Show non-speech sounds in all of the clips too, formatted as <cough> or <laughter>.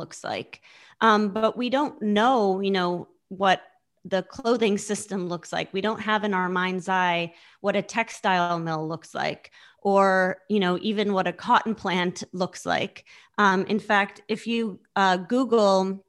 looks like. Um, but we don't know, you know, what the clothing system looks like. We don't have in our mind's eye what a textile mill looks like, or you know, even what a cotton plant looks like. Um, in fact, if you uh, Google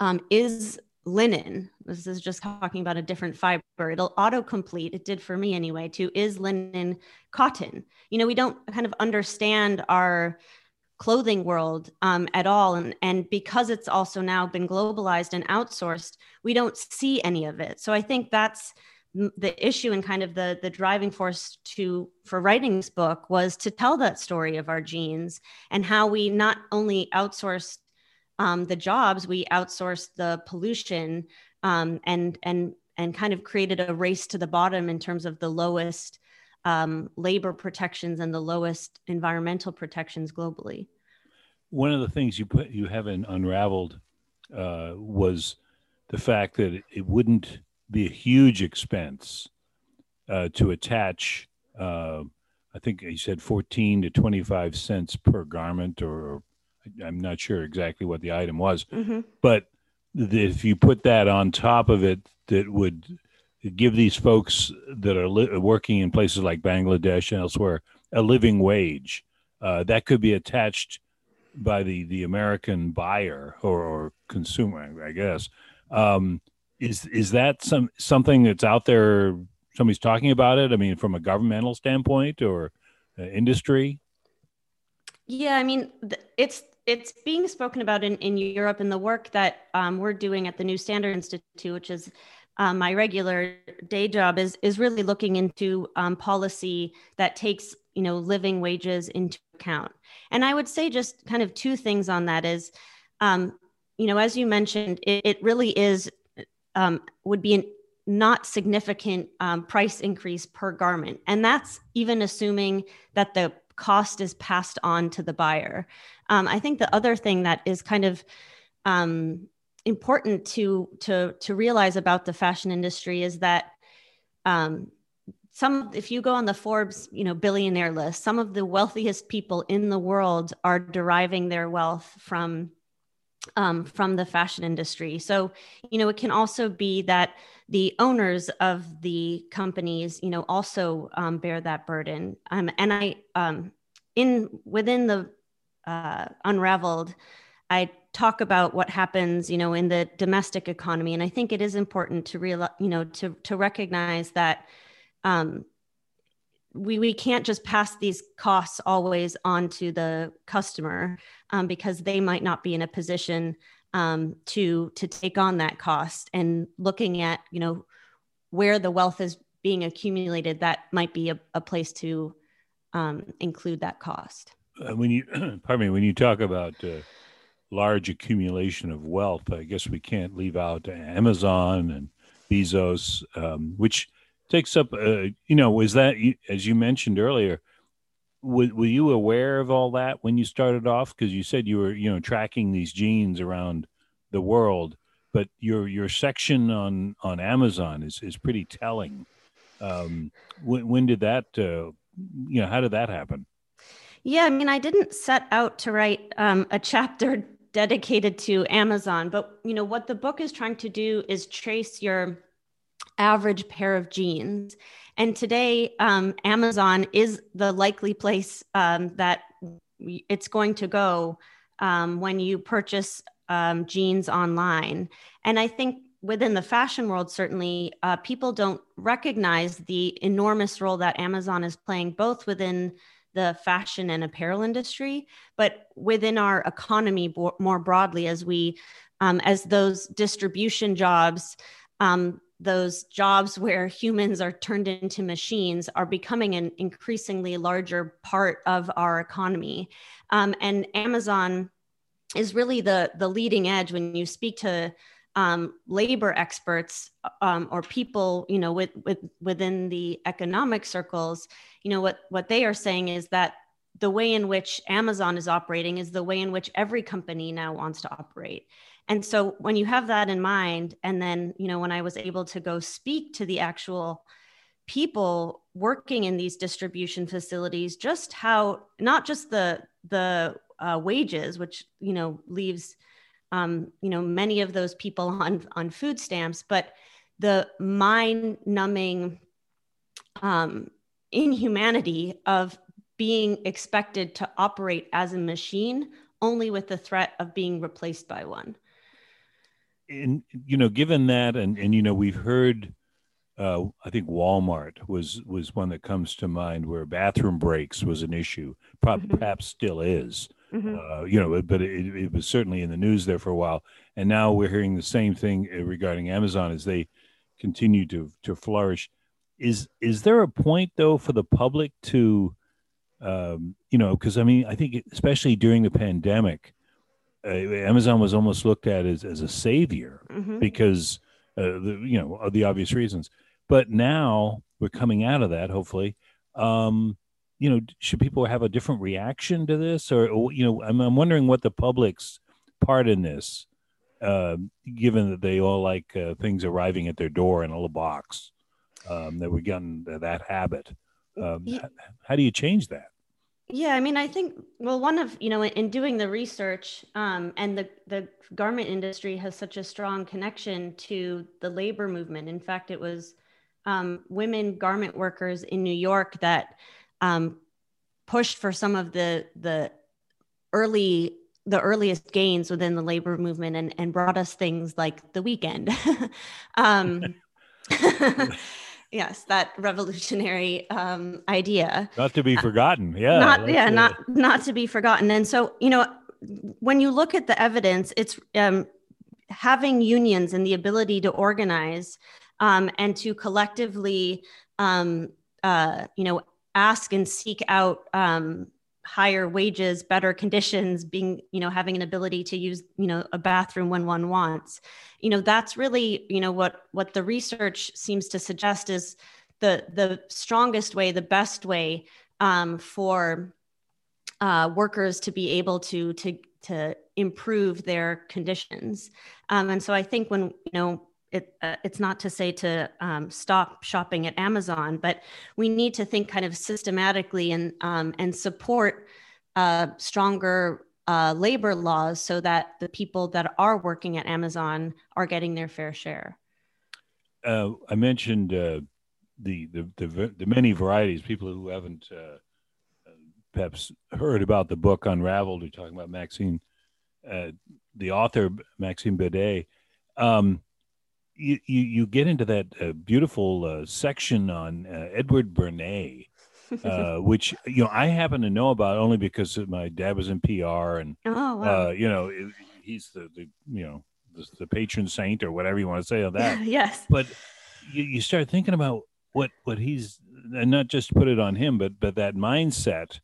um, is linen, this is just talking about a different fiber, it'll autocomplete, it did for me anyway, to is linen cotton. You know, we don't kind of understand our clothing world um, at all. And, and because it's also now been globalized and outsourced, we don't see any of it. So I think that's the issue and kind of the the driving force to for writing this book was to tell that story of our jeans and how we not only outsourced um, the jobs, we outsourced the pollution um, and and and kind of created a race to the bottom in terms of the lowest um, labor protections and the lowest environmental protections globally. One of the things you put you haven't unraveled uh, was the fact that it wouldn't be a huge expense uh, to attach. Uh, I think he said 14 to 25 cents per garment, or I'm not sure exactly what the item was, mm-hmm. but if you put that on top of it, that would give these folks that are li- working in places like Bangladesh and elsewhere a living wage. Uh, that could be attached by the the American buyer or, or consumer, I guess. Um, is is that some something that's out there? Somebody's talking about it. I mean, from a governmental standpoint or uh, industry. Yeah, I mean, it's it's being spoken about in, in Europe and the work that um, we're doing at the New Standard Institute, which is um, my regular day job, is is really looking into um, policy that takes you know living wages into account. And I would say just kind of two things on that is, um, you know, as you mentioned, it, it really is um, would be an not significant um, price increase per garment, and that's even assuming that the cost is passed on to the buyer. Um, I think the other thing that is kind of important to to to realize about the fashion industry is that um, some if you go on the Forbes you know billionaire list, some of the wealthiest people in the world are deriving their wealth from um, from the fashion industry. So you know it can also be that the owners of the companies you know also um, bear that burden. Um, and I um, in within the uh, unraveled, I talk about what happens, you know, in the domestic economy, and I think it is important to realize, you know, to to recognize that um, we we can't just pass these costs always on to the customer um, because they might not be in a position um, to to take on that cost. And looking at, you know, where the wealth is being accumulated, that might be a, a place to um, include that cost. Uh, when you <clears throat> pardon me when you talk about uh, large accumulation of wealth i guess we can't leave out amazon and bezos um, which takes up uh, you know was that as you mentioned earlier were, were you aware of all that when you started off? Because you said you were you know tracking these jeans around the world but your your section on on amazon is is pretty telling. Um, when, when did that uh, you know how did that happen? Yeah, I mean, I didn't set out to write um, a chapter dedicated to Amazon, but you know what the book is trying to do is trace your average pair of jeans. And today, um, Amazon is the likely place um, that it's going to go um, when you purchase um, jeans online. And I think within the fashion world, certainly, uh, people don't recognize the enormous role that Amazon is playing, both within the fashion and apparel industry, but within our economy more broadly, as we, um, as those distribution jobs, um, those jobs where humans are turned into machines are becoming an increasingly larger part of our economy. Um, and Amazon is really the the leading edge when you speak to um, labor experts um, or people, you know, with, with within the economic circles, you know, what what they are saying is that the way in which Amazon is operating is the way in which every company now wants to operate. And so when you have that in mind, and then, you know, when I was able to go speak to the actual people working in these distribution facilities, just how not just the the uh, wages, which you know leaves um, you know many of those people <laughs> on on food stamps. But the mind-numbing um, inhumanity of being expected to operate as a machine only with the threat of being replaced by one. And you know, given that, and and you know, we've heard. Uh, I think Walmart was was one that comes to mind where bathroom breaks was an issue, mm-hmm. perhaps still is. Mm-hmm. Uh, you know, but it, it, was certainly in the news there for a while, and now we're hearing the same thing uh, regarding Amazon as they continue to to flourish. Is is there a point though for the public to um, you know, because I mean, I think especially during the pandemic, uh, Amazon was almost looked at as, as a savior mm-hmm. because, uh, the, you know, the obvious reasons. But now we're coming out of that, hopefully. Um, you know, should people have a different reaction to this, or, or you know, I'm, I'm wondering what the public's part in this, uh, given that they all like uh, things arriving at their door in a little box, um, that we've gotten that habit. Um, yeah. how, how do you change that? Yeah, I mean, I think well, one of you know, in doing the research, um, and the the garment industry has such a strong connection to the labor movement. In fact, it was um, women garment workers in New York that um, pushed for some of the the early the earliest gains within the labor movement and and brought us things like the weekend. <laughs> um, <laughs> <laughs> yes that revolutionary um, idea. Not to be uh, forgotten. Yeah not yeah not not to be forgotten. And so you know when you look at the evidence it's um, having unions and the ability to organize um, and to collectively um, uh, you know ask and seek out um, higher wages better conditions being you know having an ability to use you know a bathroom when one wants. You know that's really you know what what the research seems to suggest is the the strongest way the best way um, for uh, workers to be able to to to improve their conditions. Um, and so i think when you know it, uh, it's not to say to um, stop shopping at Amazon, but we need to think kind of systematically and um, and support uh, stronger uh, labor laws so that the people that are working at Amazon are getting their fair share. Uh, I mentioned uh, the, the, the the many varieties. People who haven't uh, perhaps heard about the book Unraveled, we're talking about Maxine, the author Maxine Bedat. Um, you, you, you get into that uh, beautiful uh, section on uh, Edward Bernays, uh, <laughs> which you know I happen to know about only because my dad was in PR, and oh, wow. Uh, you know it, he's the, the you know the, the, patron saint or whatever you want to say of that. <laughs> yes, but you, you start thinking about what what he's and not just put it on him, but but that mindset.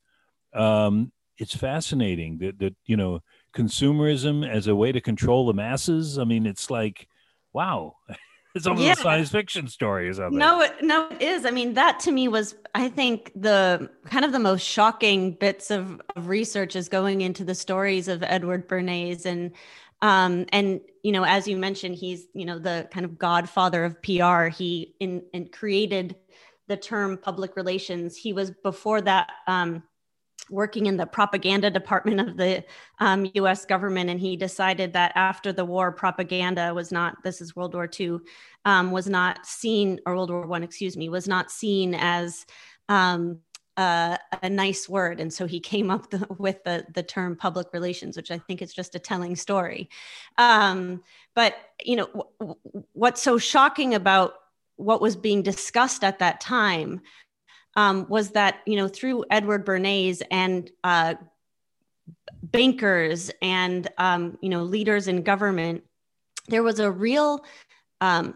Um, it's fascinating that that you know consumerism as a way to control the masses. I mean, it's like wow. <laughs> It's almost yeah. a science fiction story or something. No, no, it is. I mean, that to me was, I think, the kind of the most shocking bits of, of research is going into the stories of Edward Bernays and um, and you know, as you mentioned, he's you know the kind of godfather of PR. He in, in created the term public relations. He was before that um, working in the propaganda department of the um, US government. And he decided that after the war, propaganda was not, this is World War II, um, was not seen, or World War One, excuse me, was not seen as um, uh, a nice word. And so he came up the, with the, the term public relations, which I think is just a telling story. Um, but, you know, w- what's so shocking about what was being discussed at that time um, was that you know through Edward Bernays and uh, bankers and um, you know leaders in government, there was a real um,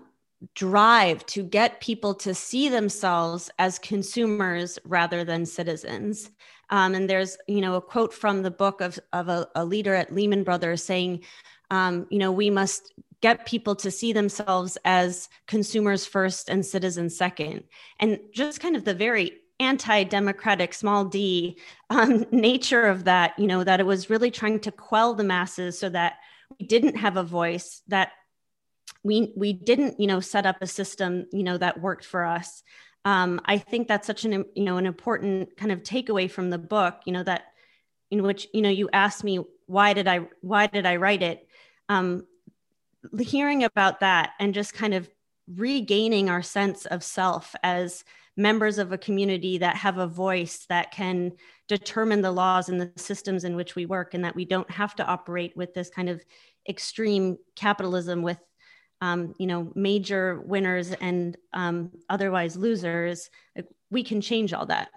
drive to get people to see themselves as consumers rather than citizens. Um, and there's you know a quote from the book of of a, a leader at Lehman Brothers saying, um, you know, we must get people to see themselves as consumers first and citizens second. And just kind of the very anti-democratic small d um, <laughs> nature of that you know that it was really trying to quell the masses so that we didn't have a voice that we we didn't you know set up a system you know that worked for us um, i think that's such an you know an important kind of takeaway from the book you know that in which you know you asked me why did I why did I write it. Um, hearing about that and just kind of regaining our sense of self as members of a community that have a voice that can determine the laws and the systems in which we work and that we don't have to operate with this kind of extreme capitalism with um, you know major winners and um, otherwise losers we can change all that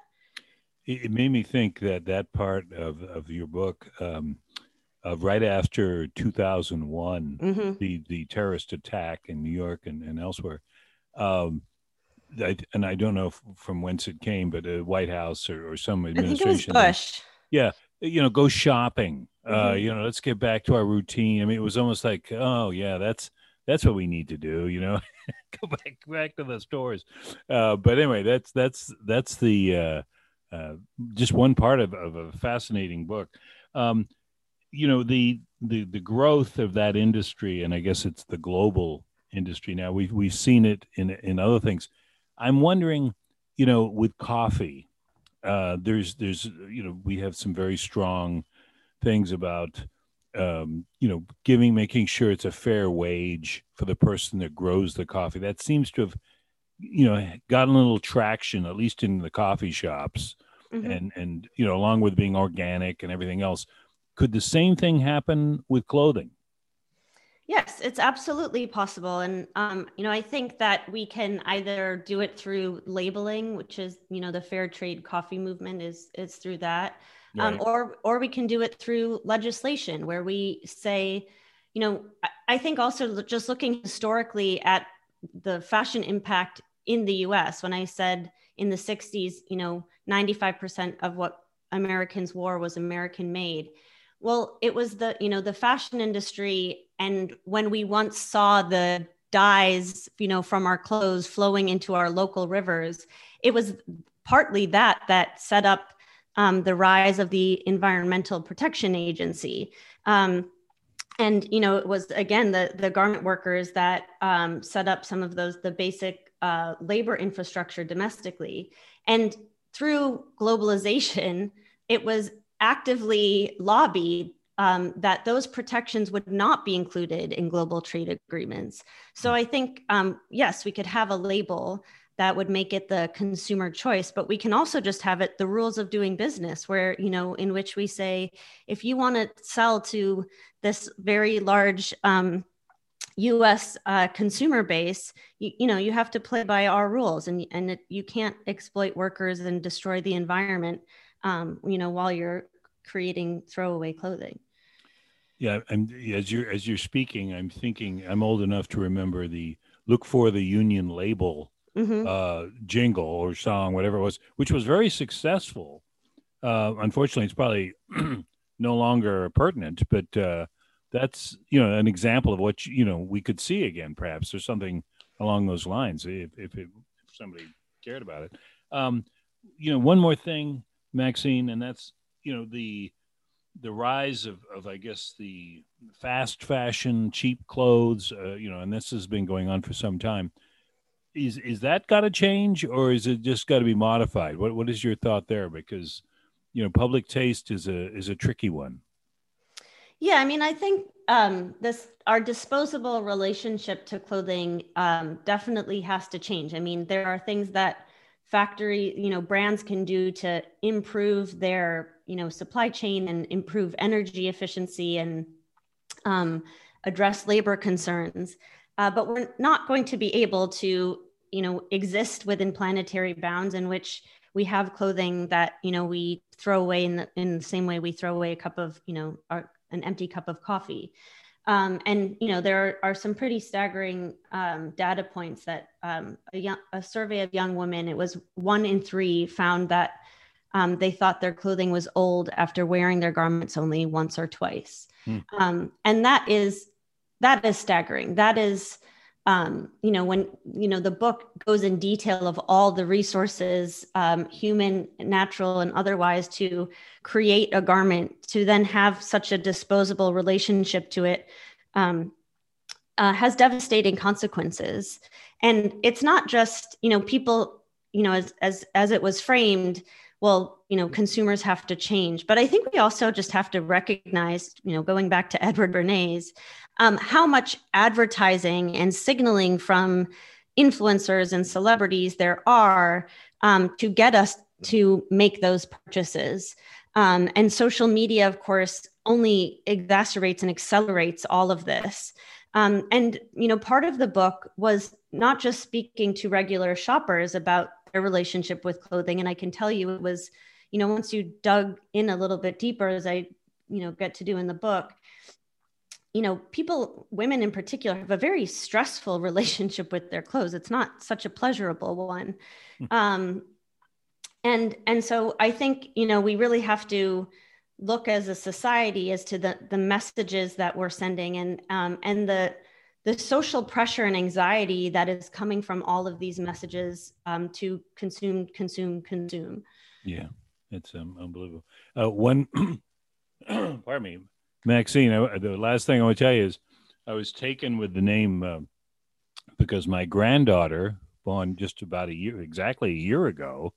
it made me think that that part of, of your book um, uh, right after 2001 mm-hmm. the the terrorist attack in new york and, and elsewhere um, I, and I don't know from whence it came, but a White House or, or some administration. Bush. Yeah, you know, go shopping. Uh, mm-hmm. Uh, you know, let's get back to our routine. I mean, it was almost like, oh yeah, that's that's what we need to do. You know, <laughs> go back back to the stores. Uh, but anyway, that's that's that's the uh, uh, just one part of, of a fascinating book. Um, you know, the the the growth of that industry, and I guess it's the global industry now. We've we've seen it in in other things I'm wondering, you know, with coffee, uh, there's there's you know we have some very strong things about um, you know giving making sure it's a fair wage for the person that grows the coffee. That seems to have you know gotten a little traction at least in the coffee shops, mm-hmm. and and you know along with being organic and everything else. Could the same thing happen with clothing? Yes, it's absolutely possible. And, um, you know, I think that we can either do it through labeling, which is, you know, the fair trade coffee movement is, is through that. Um, right. Um, or, or we can do it through legislation where we say, you know, I, I think also just looking historically at the fashion impact in the US, when I said in the 60s, you know, 95% of what Americans wore was American made. Well, it was the, you know, the fashion industry and when we once saw the dyes, you know, from our clothes flowing into our local rivers, it was partly that that set up um, the rise of the Environmental Protection Agency. Um, and you know, it was again the the garment workers that um, set up some of those the basic uh, labor infrastructure domestically. And through globalization, it was actively lobbied um, that those protections would not be included in global trade agreements. So. I think, um, yes, we could have a label that would make it the consumer choice. But we can also just have it the rules of doing business where you know in which we say if you want to sell to this very large um, us uh, consumer base you, you, know you have to play by our rules and, and it, you can't exploit workers and destroy the environment um, you know while you're creating throwaway clothing. Yeah, I'm as you're as you're speaking, I'm thinking I'm old enough to remember the look for the union label mm-hmm. uh, jingle or song, whatever it was, which was very successful. Uh, unfortunately, it's probably <clears throat> no longer pertinent, but uh, that's you know an example of what you know we could see again, perhaps or something along those lines if if, it, if somebody cared about it. Um, you know, one more thing, Maxine, and that's you know the the rise of, of I guess the fast fashion, cheap clothes, uh, you know, and this has been going on for some time. Is is that got to change, or is it just got to be modified? What what is your thought there? Because you know, public taste is a is a tricky one. Yeah, I mean, I think um, this our disposable relationship to clothing um, definitely has to change. I mean, there are things that factory, you know, brands can do to improve their you know supply chain and improve energy efficiency and um, address labor concerns uh, but we're not going to be able to you know exist within planetary bounds in which we have clothing that you know we throw away in the, in the same way we throw away a cup of you know our, an empty cup of coffee um, and you know there are, are some pretty staggering um, data points that um, a, young, a survey of young women it was one in three found that um, they thought their clothing was old after wearing their garments only once or twice. Um, and that is that is staggering. That is, um, you know, when you know the book goes in detail of all the resources, um, human, natural, and otherwise, to create a garment to then have such a disposable relationship to it. Um, uh, has devastating consequences and it's not just you know people you know as as as it was framed well, you know, consumers have to change. But I think we also just have to recognize, you know, going back to <laughs> Edward Bernays, um, how much advertising and signaling from influencers and celebrities there are um, to get us to make those purchases. Um, and social media, of course, only exacerbates and accelerates all of this. Um, and you know, part of the book was not just speaking to regular shoppers about their relationship with clothing, and I can tell you it was, you know, once you dug in a little bit deeper, as I, you know, get to do in the book, you know, people, women in particular, have a very stressful <laughs> relationship with their clothes. It's not such a pleasurable one. Hmm. um, and and so I think you know we really have to look as a society as to the the messages that we're sending and um, and the the social pressure and anxiety that is coming from all of these messages um, to consume consume consume yeah it's um, unbelievable uh, one <clears throat> pardon me maxine I, the last thing i want to tell you is i was taken with the name uh, because my granddaughter born just about a year exactly a year ago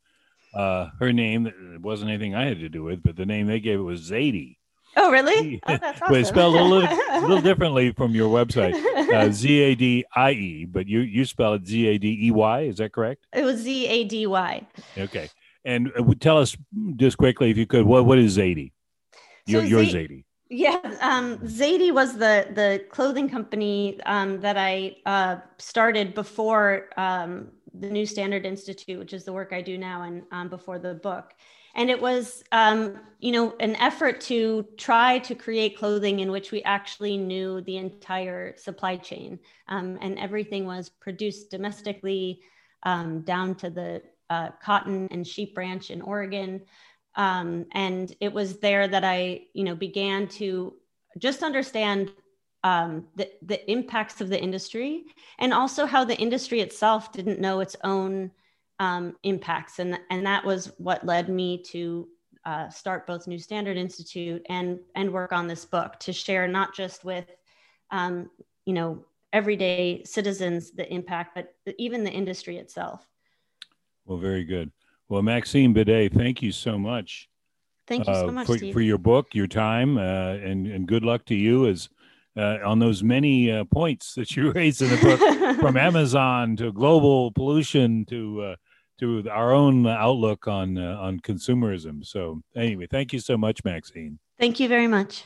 uh, her name it wasn't anything I had to do with, but the name they gave it was Zadie. Oh, really? Oh, that's awesome. <laughs> but it's spelled a little, a little <laughs> differently from your website. Uh, <laughs> Z A D I E, but you you spell it Z A D E Y. Is that correct? It was Z A D Y. Okay, and uh, tell us just quickly, if you could, what what is Zady? Your so your Zady. Yeah, um, Zady was the the clothing company um, that I uh, started before um, the New Standard Institute, which is the work I do now and um, before the book. And it was, um, you know, an effort to try to create clothing in which we actually knew the entire supply chain, um, and everything was produced domestically, um, down to the uh, cotton and sheep ranch in Oregon. Um, and it was there that I, you know, began to just understand um, the, the impacts of the industry and also how the industry itself didn't know its own um, impacts. And, and that was what led me to uh, start both New Standard Institute and, and work on this book to share not just with, um, you know, everyday citizens the impact, but even the industry itself. Well, very good. Well, Maxine Bedat, thank you so much. Thank you so uh, much for, for, your book, your time, uh, and and good luck to you as uh, on those many uh, points that you <laughs> raised in the book, from <laughs> Amazon to global pollution to uh, to our own outlook on uh, on consumerism. So anyway, thank you so much, Maxine. Thank you very much.